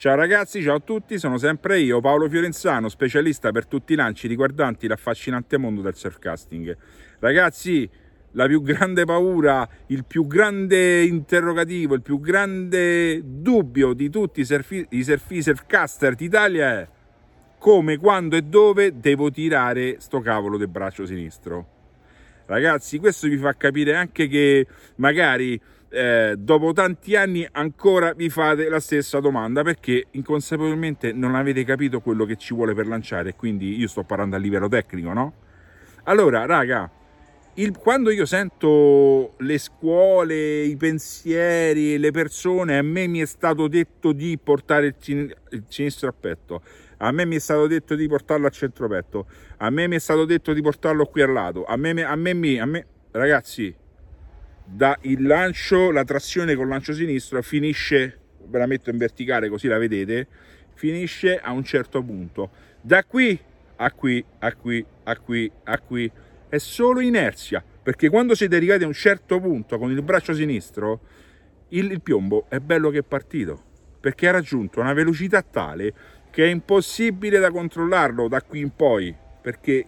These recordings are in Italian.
Ciao ragazzi, ciao a tutti, sono sempre io, Paolo Fiorenzano, specialista per tutti i lanci riguardanti l'affascinante mondo del surfcasting. Ragazzi, la più grande paura, il più grande interrogativo, il più grande dubbio di tutti i surfi, i surfi, surfcaster d'Italia è come, quando e dove devo tirare sto cavolo del braccio sinistro. Ragazzi, questo vi fa capire anche che magari eh, dopo tanti anni ancora vi fate la stessa domanda perché inconsapevolmente non avete capito quello che ci vuole per lanciare. Quindi io sto parlando a livello tecnico, no? Allora, raga, il, quando io sento le scuole, i pensieri, le persone, a me mi è stato detto di portare il, cin- il sinistro a petto, a me mi è stato detto di portarlo a centro petto, a me mi è stato detto di portarlo qui al lato, a me, a me, a me, a me ragazzi, da il lancio, la trazione col lancio sinistro finisce, ve la metto in verticale così la vedete, finisce a un certo punto. Da qui a qui, a qui, a qui, a qui, è solo inerzia, perché quando siete arrivati a un certo punto con il braccio sinistro, il, il piombo è bello che è partito, perché ha raggiunto una velocità tale che è impossibile da controllarlo da qui in poi, perché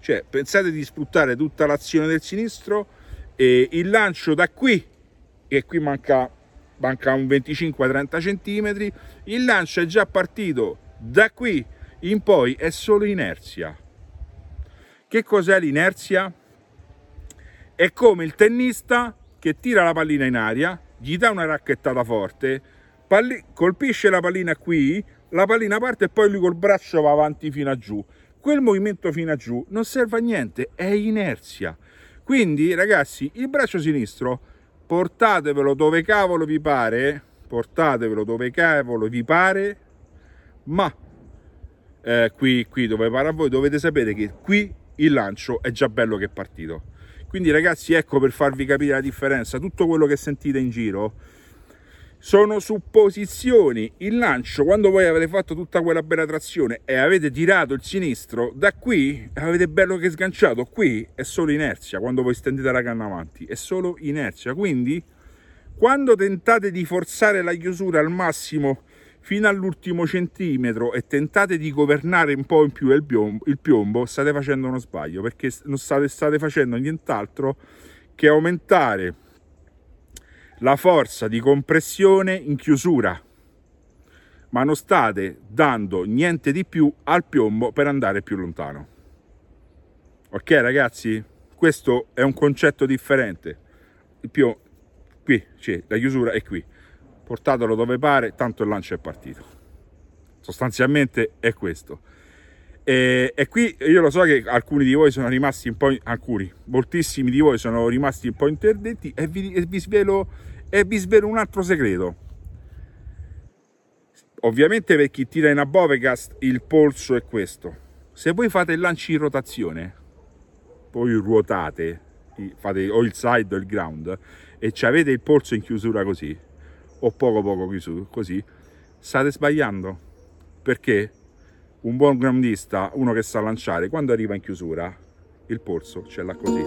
cioè, pensate di sfruttare tutta l'azione del sinistro e il lancio da qui, e qui manca, manca un 25-30 cm, il lancio è già partito da qui in poi, è solo inerzia. Che cos'è l'inerzia? È come il tennista che tira la pallina in aria, gli dà una racchettata forte, palli- colpisce la pallina qui, la pallina parte e poi lui col braccio va avanti fino a giù. Quel movimento fino a giù non serve a niente, è inerzia. Quindi, ragazzi, il braccio sinistro portatevelo dove cavolo vi pare, portatevelo dove cavolo vi pare, ma eh, qui, qui dove pare a voi dovete sapere che qui il lancio è già bello che è partito. Quindi, ragazzi, ecco per farvi capire la differenza, tutto quello che sentite in giro sono supposizioni. Il lancio, quando voi avete fatto tutta quella bella trazione e avete tirato il sinistro, da qui avete bello che sganciato. Qui è solo inerzia quando voi stendete la canna avanti, è solo inerzia. Quindi, quando tentate di forzare la chiusura al massimo fino all'ultimo centimetro e tentate di governare un po' in più il piombo, il piombo state facendo uno sbaglio perché non state, state facendo nient'altro che aumentare la forza di compressione in chiusura, ma non state dando niente di più al piombo per andare più lontano. Ok ragazzi? Questo è un concetto differente. Il piombo, qui, cioè, la chiusura è qui. Portatelo dove pare, tanto il lancio è partito. Sostanzialmente è questo. E, e, qui io lo so che alcuni di voi sono rimasti un po', alcuni, moltissimi di voi sono rimasti un po' interdetti e vi, e vi svelo e vi svelo un altro segreto. Ovviamente per chi tira in abovecast il polso è questo. Se voi fate il lancio in rotazione, poi ruotate, fate o il side o il ground e avete il polso in chiusura così, o poco poco chiuso così, state sbagliando. Perché? Un buon groundista, uno che sa lanciare, quando arriva in chiusura, il polso ce l'ha così.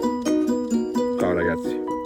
Ciao ragazzi.